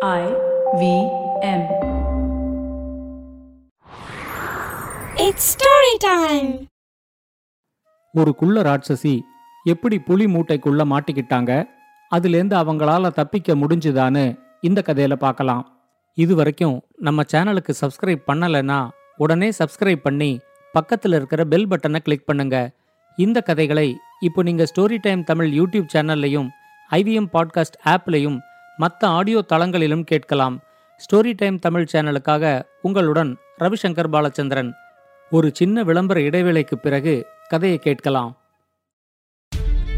I V M. It's story time. ஒரு குள்ள ராட்சசி எப்படி புலி மூட்டைக்குள்ள மாட்டிக்கிட்டாங்க அதுலேருந்து அவங்களால தப்பிக்க முடிஞ்சுதான்னு இந்த கதையில பார்க்கலாம் இது வரைக்கும் நம்ம சேனலுக்கு சப்ஸ்கிரைப் பண்ணலைன்னா உடனே சப்ஸ்கிரைப் பண்ணி பக்கத்தில் இருக்கிற பெல் பட்டனை கிளிக் பண்ணுங்க இந்த கதைகளை இப்போ நீங்க ஸ்டோரி டைம் தமிழ் யூடியூப் சேனல்லையும் ஐவிஎம் பாட்காஸ்ட் ஆப்லையும் மற்ற ஆடியோ தளங்களிலும் கேட்கலாம் ஸ்டோரி டைம் தமிழ் சேனலுக்காக உங்களுடன் ரவிசங்கர் பாலச்சந்திரன் ஒரு சின்ன விளம்பர இடைவேளைக்கு பிறகு கதையை கேட்கலாம்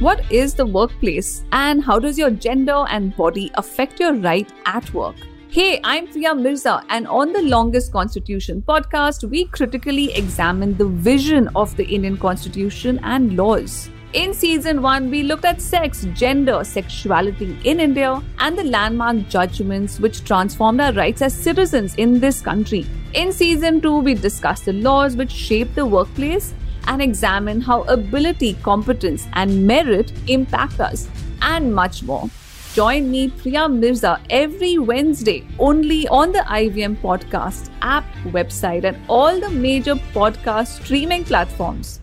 What is the workplace and how does your gender and body affect your right at work? Hey, I'm Priya Mirza, and on the Longest Constitution podcast, we critically examine the vision of the Indian Constitution and laws. In season 1, we looked at sex, gender, sexuality in India, and the landmark judgments which transformed our rights as citizens in this country. In season 2, we discussed the laws which shape the workplace and examine how ability, competence, and merit impact us, and much more. Join me, Priya Mirza, every Wednesday only on the IVM Podcast app, website, and all the major podcast streaming platforms.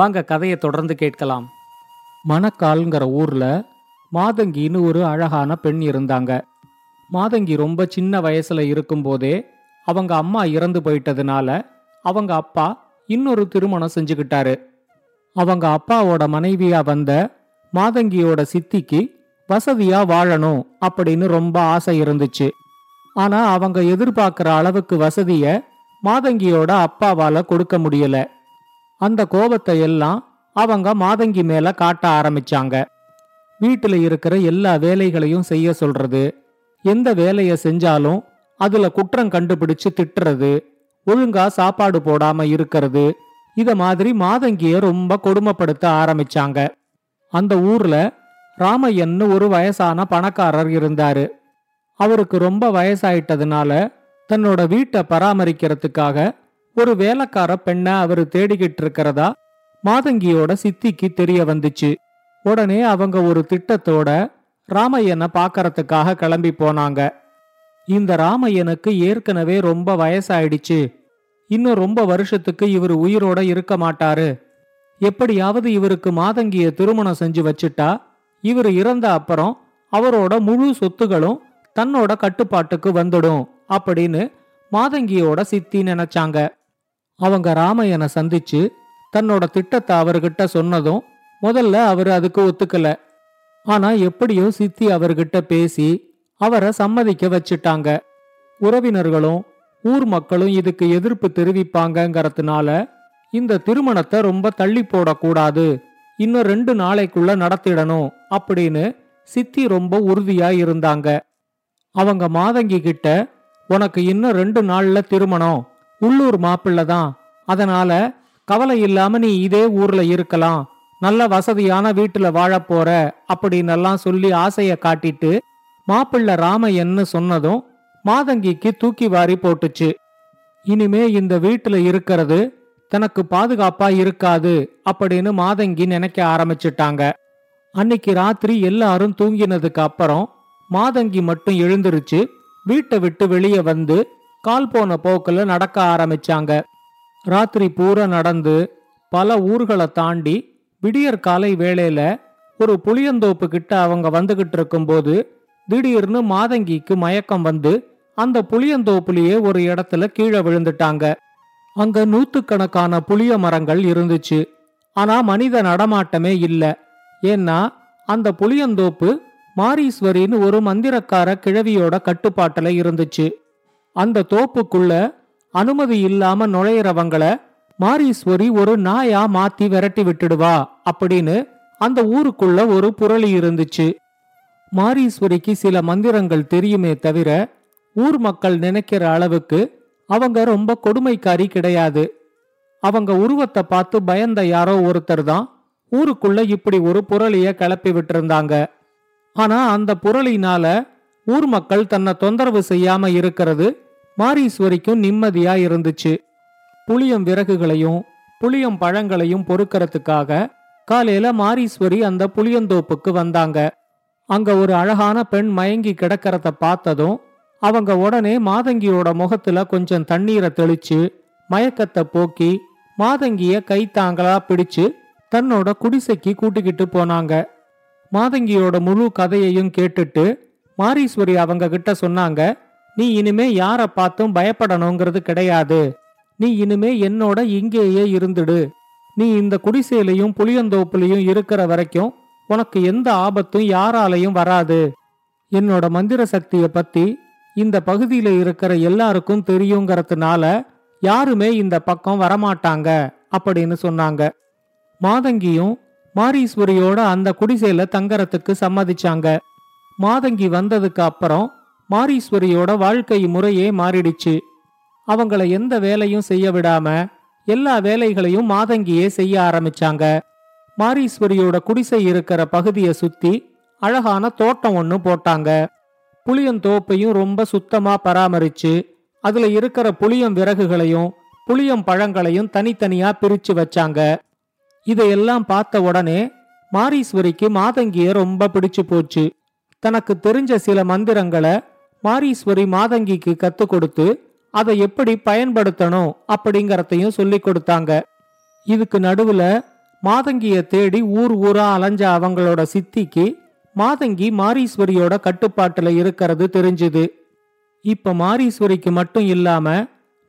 வாங்க கதையை தொடர்ந்து கேட்கலாம். மணக்கால்ங்கிற ஊர்ல மாதங்கின்னு ஒரு அழகான பெண் இருந்தாங்க. மாதங்கி ரொம்ப சின்ன வயசுல இருக்கும்போதே அவங்க அம்மா இறந்து போயிட்டதுனால அவங்க அப்பா இன்னொரு திருமணம் செஞ்சுக்கிட்டாரு. அவங்க அப்பாவோட மனைவியா வந்த மாதங்கியோட சித்திக்கு வசதியா வாழணும் அப்படின்னு ரொம்ப ஆசை இருந்துச்சு. ஆனா அவங்க எதிர்பார்க்கிற அளவுக்கு வசதிய மாதங்கியோட அப்பாவால கொடுக்க முடியல. அந்த கோபத்தை எல்லாம் அவங்க மாதங்கி மேல காட்ட ஆரம்பிச்சாங்க. வீட்டுல இருக்கிற எல்லா வேலைகளையும் செய்ய சொல்றது எந்த வேலைய செஞ்சாலும் அதுல குற்றம் கண்டுபிடிச்சு திட்டுறது ஒழுங்கா சாப்பாடு போடாம இருக்கிறது இத மாதிரி மாதங்கிய ரொம்ப கொடுமைப்படுத்த ஆரம்பிச்சாங்க. அந்த ஊர்ல ராமையன்னு ஒரு வயசான பணக்காரர் இருந்தாரு. அவருக்கு ரொம்ப வயசாயிட்டதுனால தன்னோட வீட்டை பராமரிக்கிறதுக்காக ஒரு வேலைக்கார பெண்ணை அவரு தேடிக்கிட்டு இருக்கிறதா மாதங்கியோட சித்திக்கு தெரிய வந்துச்சு. உடனே அவங்க ஒரு திட்டத்தோட ராமையனை பார்க்கறதுக்காக கிளம்பி போனாங்க. இந்த ராமையனுக்கு ஏற்கனவே ரொம்ப வயசாயிடுச்சு. இன்னும் ரொம்ப வருஷத்துக்கு இவர் உயிரோட இருக்க மாட்டாரு. எப்படியாவது இவருக்கு மாதங்கிய திருமணம் செஞ்சு வச்சுட்டா இவர் இறந்த அப்புறம் அவரோட முழு சொத்துகளும் தன்னோட கட்டுப்பாட்டுக்கு வந்துடும் அப்படின்னு மாதங்கியோட சித்தி நினைச்சாங்க. அவங்க ராமையனை சந்திச்சு தன்னோட திட்டத்தை அவர்கிட்ட சொன்னதும் முதல்ல அவர் அதுக்கு ஒத்துக்கல. ஆனா எப்படியோ சித்தி அவர்கிட்ட பேசி அவரை சம்மதிக்க வச்சுட்டாங்க. உறவினர்களும் ஊர் மக்களும் இதுக்கு எதிர்ப்பு தெரிவிப்பாங்கங்கிறதுனால இந்த திருமணத்தை ரொம்ப தள்ளி போடக்கூடாது. இன்னும் ரெண்டு நாளைக்குள்ள நடத்திடணும் அப்படின்னு சித்தி ரொம்ப உறுதியா இருந்தாங்க. அவங்க மாதங்கி கிட்ட உனக்கு இன்னும் ரெண்டு நாள்ல திருமணம். உள்ளூர் மாப்பிள்ளை தான். அதனால கவலை இல்லாம நீ இதே ஊர்ல இருக்கலாம். நல்ல வசதியான வீட்டுல வாழப் அப்படின்னு அப்படின்னெல்லாம் சொல்லி ஆசைய காட்டிட்டு மாப்பிள்ளை ராமையன்னு சொன்னதும் மாதங்கிக்கு தூக்கி வாரி போட்டுச்சு. இனிமே இந்த வீட்டுல இருக்கிறது தனக்கு பாதுகாப்பா இருக்காது அப்படின்னு மாதங்கி நினைக்க ஆரம்பிச்சிட்டாங்க. அன்னைக்கு ராத்திரி எல்லாரும் தூங்கினதுக்கு அப்புறம் மாதங்கி மட்டும் எழுந்திருச்சு வீட்டை விட்டு வெளியே வந்து கால் போன போக்கில் நடக்க ஆரம்பிச்சாங்க. ராத்திரி பூரா நடந்து பல ஊர்களை தாண்டி விடியற் காலை வேளையில ஒரு புளியந்தோப்பு கிட்ட அவங்க வந்துகிட்டு இருக்கும்போது திடீர்னு மாதங்கிக்கு மயக்கம் வந்து அந்த புளியந்தோப்புலயே ஒரு இடத்துல கீழே விழுந்துட்டாங்க. அங்க நூத்துக்கணக்கான புளிய மரங்கள் இருந்துச்சு. ஆனா மனித நடமாட்டமே இல்ல. ஏன்னா அந்த புளியந்தோப்பு மாரீஸ்வரின்னு ஒரு மந்திரக்கார கிழவியோட கட்டுப்பாட்டுல இருந்துச்சு. அந்த தோப்புக்குள்ள அனுமதி இல்லாம நுழையிறவங்கள மாரீஸ்வரி ஒரு நாயா மாத்தி விரட்டி விட்டுடுவா அப்படின்னு அந்த ஊருக்குள்ள ஒரு புரளி இருந்துச்சு. மாரீஸ்வரிக்கு சில மந்திரங்கள் தெரியுமே தவிர ஊர் மக்கள் நினைக்கிற அளவுக்கு அவங்க ரொம்ப கொடுமைக்காரி கிடையாது. அவங்க உருவத்தை பார்த்து பயந்த யாரோ ஒருத்தர் தான் ஊருக்குள்ள இப்படி ஒரு புரளிய கிளப்பி விட்டிருந்தாங்க. ஆனா அந்த புரளினால ஊர் மக்கள் தன்னை தொந்தரவு செய்யாம இருக்கிறது மாரீஸ்வரிக்கும் நிம்மதியா இருந்துச்சு. புளியம் விறகுகளையும் புளியம் பழங்களையும் பொறுக்கிறதுக்காக காலையில மாரீஸ்வரி அந்த புளியந்தோப்புக்கு வந்தாங்க. அங்க ஒரு அழகான பெண் மயங்கி கிடக்கிறத பார்த்ததும் அவங்க உடனே மாதங்கியோட முகத்துல கொஞ்சம் தண்ணீரை தெளிச்சு மயக்கத்தை போக்கி மாதங்கிய கைத்தாங்களா பிடிச்சு தன்னோட குடிசைக்கு கூட்டிக்கிட்டு போனாங்க. மாதங்கியோட முழு கதையையும் கேட்டுட்டு மாரீஸ்வரி அவங்க கிட்ட சொன்னாங்க நீ இனிமே யார பார்த்தும் பயப்படணுங்கிறது கிடையாது. நீ இனிமே என்னோட இங்கேயே இருந்துடு. நீ இந்த குடிசையிலையும் புளியந்தோப்புலையும் இருக்கிற வரைக்கும் உனக்கு எந்த ஆபத்தும் யாராலையும் வராது. என்னோட மந்திர சக்திய பத்தி இந்த பகுதியில இருக்கிற எல்லாருக்கும் தெரியுங்கிறதுனால யாருமே இந்த பக்கம் வரமாட்டாங்க அப்படின்னு சொன்னாங்க. மாதங்கியும் மாரீஸ்வரியோட அந்த குடிசையில தங்கறதுக்கு சம்மதிச்சாங்க. மாதங்கி வந்ததுக்கு அப்புறம் மாரீஸ்வரியோட வாழ்க்கை முறையே மாறிடுச்சு. அவங்கள எந்த வேலையும் செய்ய விடாம எல்லா வேலைகளையும் மாதங்கியே செய்ய ஆரம்பிச்சாங்க. மாரீஸ்வரியோட குடிசை இருக்கிற பகுதியை சுத்தி அழகான தோட்டம் ஒன்று போட்டாங்க. புளியந்தோப்பையும் ரொம்ப சுத்தமா பராமரிச்சு அதுல இருக்கிற புளியம் விறகுகளையும் புளியம் பழங்களையும் தனித்தனியா பிரிச்சு வச்சாங்க. இதையெல்லாம் பார்த்த உடனே மாரீஸ்வரிக்கு மாதங்கிய ரொம்ப பிடிச்சு போச்சு. தனக்கு தெரிஞ்ச சில மந்திரங்களை மாரீஸ்வரி மாதங்கிக்கு கத்து கொடுத்து அதை எப்படி பயன்படுத்தணும் அப்படிங்கறதையும் சொல்லி கொடுத்தாங்க. இதுக்கு நடுவுல மாதங்கிய தேடி ஊர் ஊரா அலைஞ்ச அவங்களோட சித்திக்கு மாதங்கி மாரீஸ்வரியோட கட்டுப்பாட்டுல இருக்கிறது தெரிஞ்சுது. இப்ப மாரீஸ்வரிக்கு மட்டும் இல்லாம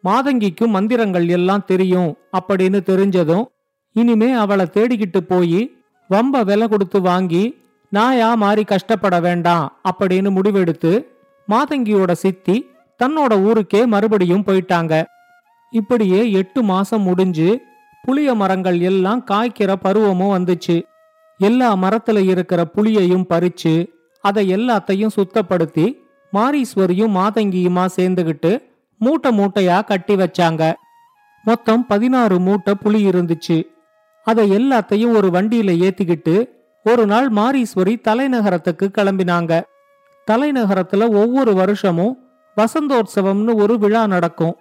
மாதங்கிக்கும் மந்திரங்கள் எல்லாம் தெரியும் அப்படின்னு தெரிஞ்சதும் இனிமே அவளை தேடிக்கிட்டு போய் வம்ப விலை கொடுத்து வாங்கி நாயா மாறி கஷ்டப்பட வேண்டாம் அப்படின்னு முடிவெடுத்து மாதங்கியோட சித்தி தன்னோட ஊருக்கே மறுபடியும் போயிட்டாங்க. இப்படியே எட்டு மாசம் முடிஞ்சு புளிய மரங்கள் எல்லாம் காய்க்கிற பருவமும் வந்துச்சு. எல்லா மரத்துல இருக்கிற புளியையும் பறிச்சு அதை எல்லாத்தையும் சுத்தப்படுத்தி மாரீஸ்வரியும் மாதங்கியுமா சேர்ந்துகிட்டு மூட்டை மூட்டையா கட்டி வச்சாங்க. மொத்தம் பதினாறு மூட்டை புளி இருந்துச்சு. அதை எல்லாத்தையும் ஒரு வண்டியில ஏத்திக்கிட்டு ஒரு நாள் மாரீஸ்வரி தலைநகரத்துக்கு கிளம்பினாங்க. தலைநகரத்துல ஒவ்வொரு வருஷமும் வசந்தோற்சவம்னு ஒரு விழா நடக்கும்.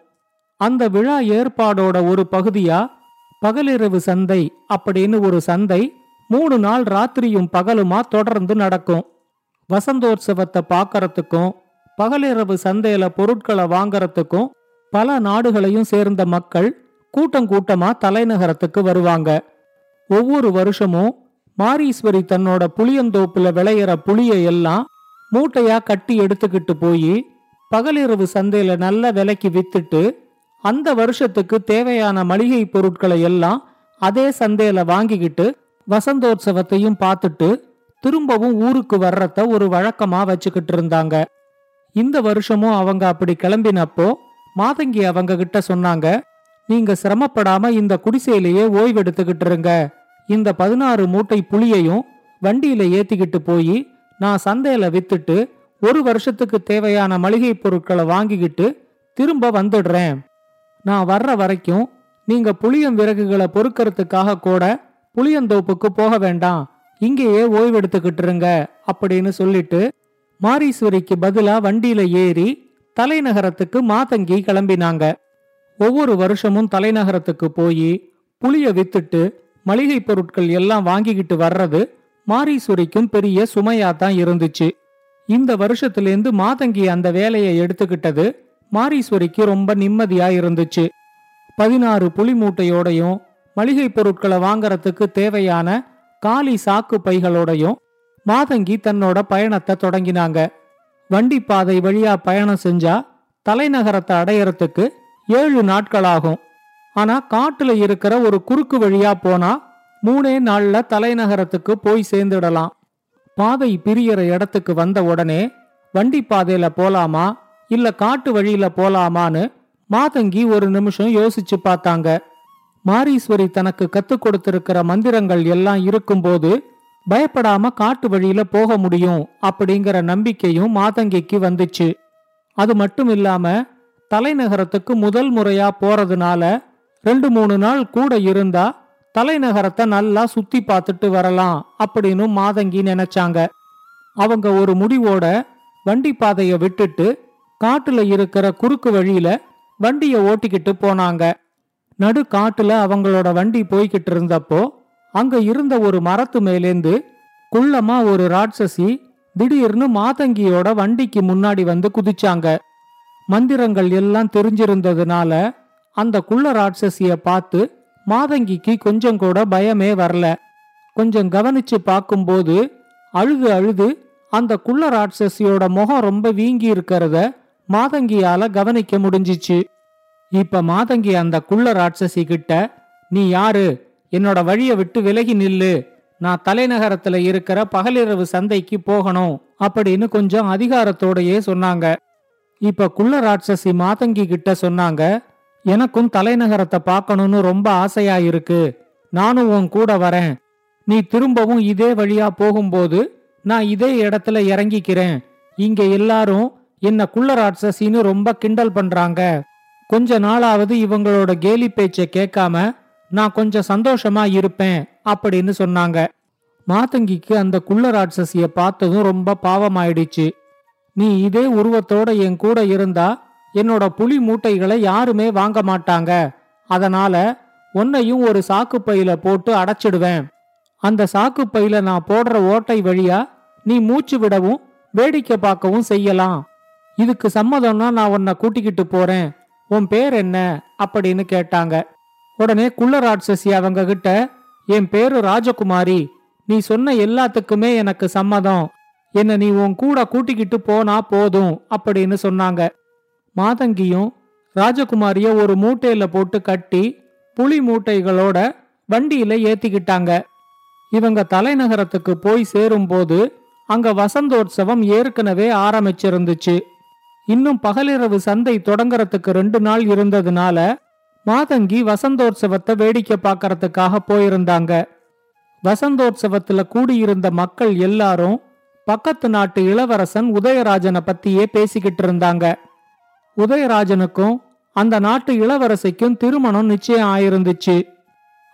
அந்த விழா ஏற்பாடோட ஒரு பகுதியா பகலிரவு சந்தை அப்படின்னு ஒரு சந்தை மூணு நாள் ராத்திரியும் பகலுமா தொடர்ந்து நடக்கும். வசந்தோற்சவத்தை பார்க்கறதுக்கும் பகலிரவு சந்தையில பொருட்களை வாங்கறதுக்கும் பல நாடுகளையும் சேர்ந்த மக்கள் கூட்டம் கூட்டமா தலைநகரத்துக்கு வருவாங்க. ஒவ்வொரு வருஷமும் மாரீஸ்வரி தன்னோட புளியந்தோப்புல விளையிற புளிய எல்லாம் மூட்டையா கட்டி எடுத்துக்கிட்டு போய் பகலிரவு சந்தையில நல்ல விலைக்கு வித்துட்டு அந்த வருஷத்துக்கு தேவையான மளிகை பொருட்களை எல்லாம் அதே சந்தையில வாங்கிக்கிட்டு வசந்தோற்சவத்தையும் பார்த்துட்டு திரும்பவும் ஊருக்கு வர்றத ஒரு வழக்கமா வச்சுக்கிட்டு இருந்தாங்க. இந்த வருஷமும் அவங்க அப்படி கிளம்பினப்போ மாதங்கி அவங்க கிட்ட சொன்னாங்க நீங்க சிரமப்படாம இந்த குடிசையிலேயே ஓய்வெடுத்துக்கிட்டு இருங்க. இந்த பதினாறு மூட்டை புளியையும் வண்டியில ஏத்திக்கிட்டு போய் நான் சந்தையில வித்துட்டு ஒரு வருஷத்துக்கு தேவையான மளிகை பொருட்களை வாங்கிக்கிட்டு திரும்ப வந்துடுறேன். நான் வர்ற வரைக்கும் நீங்க புளியம் விறகுகளை பொறுக்கறதுக்காக கூட புளியந்தோப்புக்கு போக வேண்டாம். இங்கேயே ஓய்வெடுத்துக்கிட்டுருங்க அப்படின்னு சொல்லிட்டு மாரீஸ்வரிக்கு பதிலா வண்டியில ஏறி தலைநகரத்துக்கு மாதங்கி கிளம்பினாங்க. ஒவ்வொரு வருஷமும் தலைநகரத்துக்கு போய் புளிய வித்துட்டு மளிகை பொருட்கள் எல்லாம் வாங்கிக்கிட்டு வர்றது மாரீஸ்வரிக்கும் பெரிய சுமையா தான் இருந்துச்சு. இந்த வருஷத்திலேருந்து மாதங்கி அந்த வேலையை எடுத்துக்கிட்டது மாரீஸ்வரிக்கு ரொம்ப நிம்மதியா இருந்துச்சு. பதினாறு புலி மூட்டையோடையும் மளிகை பொருட்களை வாங்கறதுக்கு தேவையான காலி சாக்கு பைகளோடையும் மாதங்கி தன்னோட பயணத்தை தொடங்கினாங்க. வண்டி பாதை வழியா பயணம் செஞ்சா தலைநகரத்தை அடையறதுக்கு ஏழு நாட்களாகும் ஆனா காட்டுல இருக்கிற ஒரு குறுக்கு வழியா போனா மூணே நாள்ல தலைநகரத்துக்கு போய் சேர்ந்துடலாம். பாதை பிரியற இடத்துக்கு வந்த உடனே வண்டி பாதையில போலாமா இல்ல காட்டு வழியில போலாமான்னு மாதங்கி ஒரு நிமிஷம் யோசிச்சு பார்த்தாங்க. மாரீஸ்வரி தனக்கு கத்து கொடுத்திருக்கிற மந்திரங்கள் எல்லாம் இருக்கும்போது பயப்படாம காட்டு வழியில போக முடியும் அப்படிங்கிற நம்பிக்கையும் மாதங்கிக்கு வந்துச்சு. அது மட்டும் இல்லாம தலைநகரத்துக்கு முதல் முறையா போறதுனால ரெண்டு மூணு நாள் கூட இருந்தா தலைநகரத்தை நல்லா சுத்தி பார்த்துட்டு வரலாம் அப்படின்னு மாதங்கி நினைச்சாங்க. அவங்க ஒரு முடிவோட வண்டி பாதைய விட்டுட்டு காட்டுல இருக்கிற குறுக்கு வழியில வண்டிய ஓட்டிக்கிட்டு போனாங்க. நடு காட்டுல அவங்களோட வண்டி போய்கிட்டு இருந்தப்போ அங்க இருந்த ஒரு மரத்து மேலேந்து குள்ளமா ஒரு ராட்சசி திடீர்னு மாதங்கியோட வண்டிக்கு முன்னாடி வந்து குதிச்சாங்க. மந்திரங்கள் எல்லாம் தெரிஞ்சிருந்ததுனால அந்த குள்ள ராட்சசிய பார்த்து மாதங்கிக்கு கொஞ்சம் கூட பயமே வரல. கொஞ்சம் கவனிச்சு பார்க்கும்போது அழுது அழுது அந்த குள்ள ராட்சசியோட முகம் ரொம்ப வீங்கி இருக்கிறத மாதங்கியால கவனிக்க முடிஞ்சிச்சு. இப்ப மாதங்கி அந்த குள்ள ராட்சசி கிட்ட நீ யாரு? என்னோட வழியை விட்டு விலகி நில்லு. நான் தலைநகரத்துல இருக்கிற பகலிரவு சந்தைக்கு போகணும் அப்படின்னு கொஞ்சம் அதிகாரத்தோடயே சொன்னாங்க. இப்ப குள்ள ராட்சசி மாதங்கி கிட்ட சொன்னாங்க எனக்கும் தலைநகரத்தை பார்க்கணும்னு ரொம்ப ஆசையா இருக்கு நானும் உன் கூட வரேன். நீ திரும்பவும் இதே வழியா போகும்போது நான் இதே இடத்துல இறங்கிக்கிறேன். இங்க எல்லாரும் என்ன குள்ள ராட்சசின்னு ரொம்ப கிண்டல் பண்றாங்க. கொஞ்ச நாளாவது இவங்களோட கேலி பேச்சை கேட்காம நான் கொஞ்சம் சந்தோஷமா இருப்பேன் அப்படின்னு சொன்னாங்க. மாத்தங்கிக்கு அந்த குள்ள ராட்சசிய பார்த்ததும் ரொம்ப பாவமாயிடுச்சு. நீ இதே உருவத்தோட என் கூட இருந்தா என்னோட புலி மூட்டைகளை யாருமே வாங்க மாட்டாங்க. அதனால உன்னையும் ஒரு சாக்கு பையில போட்டு அடைச்சிடுவேன். அந்த சாக்கு பையில நான் போடுற ஓட்டை வழியா நீ மூச்சு விடவும் வேடிக்கை பார்க்கவும் செய்யலாம். இதுக்கு சம்மதம்னா நான் உன்னை கூட்டிக்கிட்டு போறேன். உன் பேர் என்ன? அப்படின்னு கேட்டாங்க. உடனே குள்ள ராட்சசி அவங்க கிட்ட என் பேரு ராஜகுமாரி. நீ சொன்ன எல்லாத்துக்குமே எனக்கு சம்மதம். என்ன நீ உன் கூட கூட்டிக்கிட்டு போனா போதும் அப்படின்னு சொன்னாங்க. மாதங்கியும் ராஜகுமாரிய ஒரு மூட்டையில போட்டு கட்டி புலி மூட்டைகளோட வண்டியில ஏத்திக்கிட்டாங்க. இவங்க தலைநகரத்துக்கு போய் சேரும்போது அங்க வசந்தோற்சவம் ஏற்கனவே ஆரம்பிச்சிருந்துச்சு. இன்னும் பகலிரவு சந்தை தொடங்கறதுக்கு ரெண்டு நாள் இருந்ததுனால மாதங்கி வசந்தோற்சவத்தை வேடிக்கை பார்க்கறதுக்காக போயிருந்தாங்க. வசந்தோற்சவத்துல கூடியிருந்த மக்கள் எல்லாரும் பக்கத்து நாட்டு இளவரசன் உதயராஜனை பத்தியே பேசிக்கிட்டு இருந்தாங்க. உதயராஜனுக்கும் அந்த நாட்டு இளவரசிக்கும் திருமணம் நிச்சயம் ஆயிருந்துச்சு.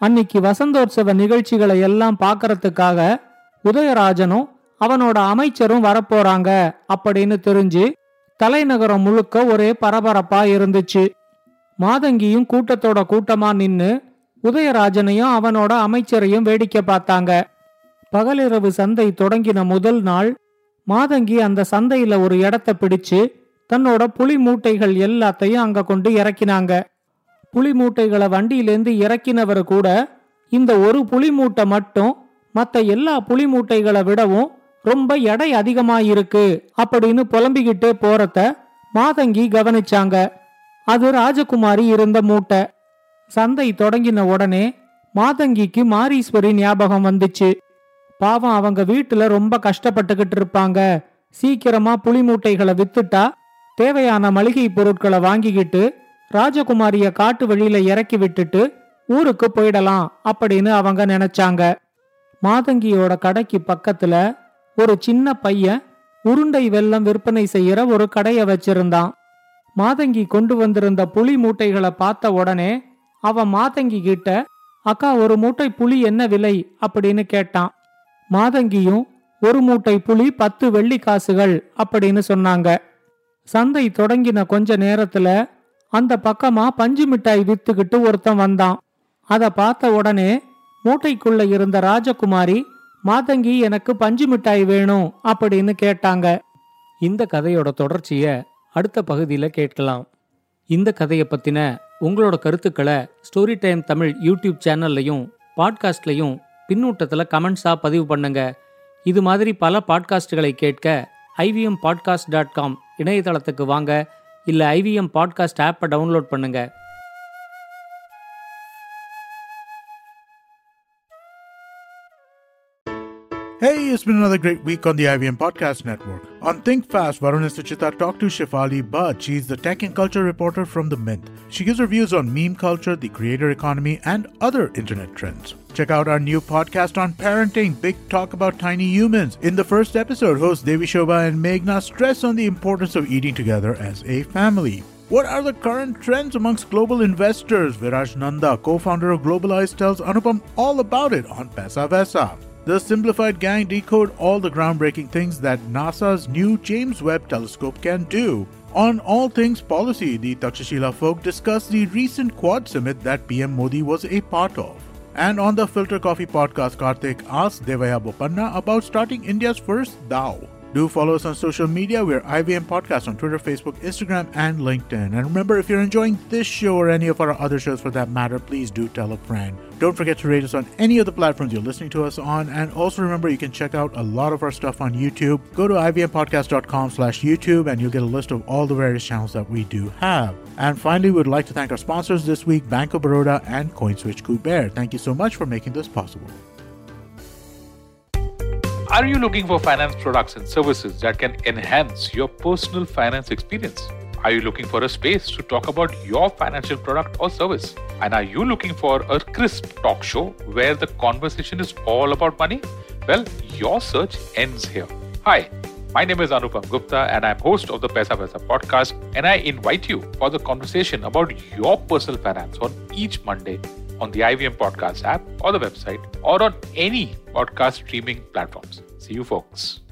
அன்னிக்கு வசந்தோற்சவ நிகழ்ச்சிகளை எல்லாம் பார்க்கறதுக்காக உதயராஜனும் அவனோட அமைச்சரும் வரப்போறாங்க அப்படின்னு தெரிஞ்சு தலைநகரம் முழுக்க ஒரே பரபரப்பா இருந்துச்சு. மாதங்கியும் கூட்டத்தோட கூட்டமா நின்னு உதயராஜனையும் அவனோட அமைச்சரையும் வேடிக்கை பார்த்தாங்க. பகலிரவு சந்தை தொடங்கின முதல் நாள் மாதங்கி அந்த சந்தையில ஒரு இடத்த பிடிச்சு தன்னோட புலி மூட்டைகள் எல்லாத்தையும் அங்க கொண்டு இறக்கினாங்க. புலி மூட்டைகளை வண்டியிலேருந்து இறக்கினவர் கூட இந்த ஒரு புலி மூட்டை மட்டும் மற்ற எல்லா புலி மூட்டைகளை விடவும் ரொம்ப எடை அதிகமாயிருக்கு அப்படின்னு புலம்பிக்கிட்டே போறத மாதங்கி கவனிச்சாங்க. அது ராஜகுமாரி இருந்த மூட்டை. சந்தை தொடங்கின உடனே மாதங்கிக்கு மாரீஸ்வரி ஞாபகம் வந்துச்சு. பாவம் அவங்க வீட்டுல ரொம்ப கஷ்டப்பட்டுக்கிட்டு இருப்பாங்க. சீக்கிரமா புலி மூட்டைகளை வித்துட்டா தேவையான மளிகை பொருட்களை வாங்கிக்கிட்டு ராஜகுமாரிய காட்டு வழியில இறக்கி விட்டுட்டு ஊருக்கு போயிடலாம் அப்படின்னு அவங்க நினைச்சாங்க. மாதங்கியோட கடைக்கு பக்கத்துல ஒரு சின்ன பையன் உருண்டை வெல்லம் விற்பனை செய்யற ஒரு கடைய வச்சிருந்தான். மாதங்கி கொண்டு வந்திருந்த புலி மூட்டைகளை பார்த்த உடனே அவன் மாதங்கி கிட்ட அக்கா ஒரு மூட்டை புலி என்ன விலை? அப்படின்னு கேட்டான். மாதங்கியும் ஒரு மூட்டை புலி பத்து வெள்ளி காசுகள் அப்படின்னு சொன்னாங்க. சந்தை தொடங்கின கொஞ்ச நேரத்துல அந்த பக்கமா பஞ்சு மிட்டாய் வித்துக்கிட்டு ஒருத்தன் வந்தான். அத பார்த்த உடனே மூட்டைக்குள்ள இருந்த ராஜகுமாரி மாதங்கி எனக்கு பஞ்சு மிட்டாய் வேணும் அப்படின்னு கேட்டாங்க. இந்த கதையோட தொடர்ச்சிய அடுத்த பகுதியில் கேட்கலாம். இந்த கதையை பத்தின உங்களோட கருத்துக்களை ஸ்டோரி டைம் தமிழ் யூடியூப் சேனல்லையும் பாட்காஸ்ட்லையும் பின்னூட்டத்தில் கமெண்ட்ஸாக பதிவு பண்ணுங்க. இது மாதிரி பல பாட்காஸ்டுகளை கேட்க ஐவிஎம் பாட்காஸ்ட் டாட் காம் இணையதளத்துக்கு வாங்க. இல்லை ஐவிஎம் பாட்காஸ்ட் ஆப்பை டவுன்லோட் பண்ணுங்கள் Hey, it's been another great week on the IBM Podcast Network. On Think Fast, Varun and Suchita talked to Shefali Bhatt. She's the tech and culture reporter from The Mint. She gives her views on meme culture, the creator economy, and other internet trends. Check out our new podcast on parenting, Big Talk About Tiny Humans. In the first episode, hosts Devi Shobha and Meghna stress on the importance of eating together as a family. What are the current trends amongst global investors? Viraj Nanda, co-founder of Globalize, tells Anupam all about it on Pesa Vesa. The simplified gang decode all the groundbreaking things that NASA's new James Webb telescope can do. On all things policy, the Takshashila folk discuss the recent Quad summit that PM Modi was a part of. And on the Filter Coffee podcast, Karthik asks Devaya Bopanna about starting India's first DAO. Do follow us on social media. We're IVM Podcast on Twitter, Facebook, Instagram, and LinkedIn. And remember, if you're enjoying this show or any of our other shows for that matter, please do tell a friend. Don't forget to rate us on any of the platforms you're listening to us on. And also remember, you can check out a lot of our stuff on YouTube. Go to ivmpodcast.com slash YouTube and you'll get a list of all the various channels that we do have. And finally, we'd like to thank our sponsors this week, Bank of Baroda and CoinSwitch Kuber. Thank you so much for making this possible. Are you looking for finance products and services that can enhance your personal finance experience? Are you looking for a space to talk about your financial product or service? And are you looking for a crisp talk show where the conversation is all about money? Well, your search ends here. Hi, my name is Anupam Gupta and I'm host of the Pesa Pesa podcast and I invite you for the conversation about your personal finance on each Monday on the IVM podcast app or the website or on any podcast streaming platforms. See you folks.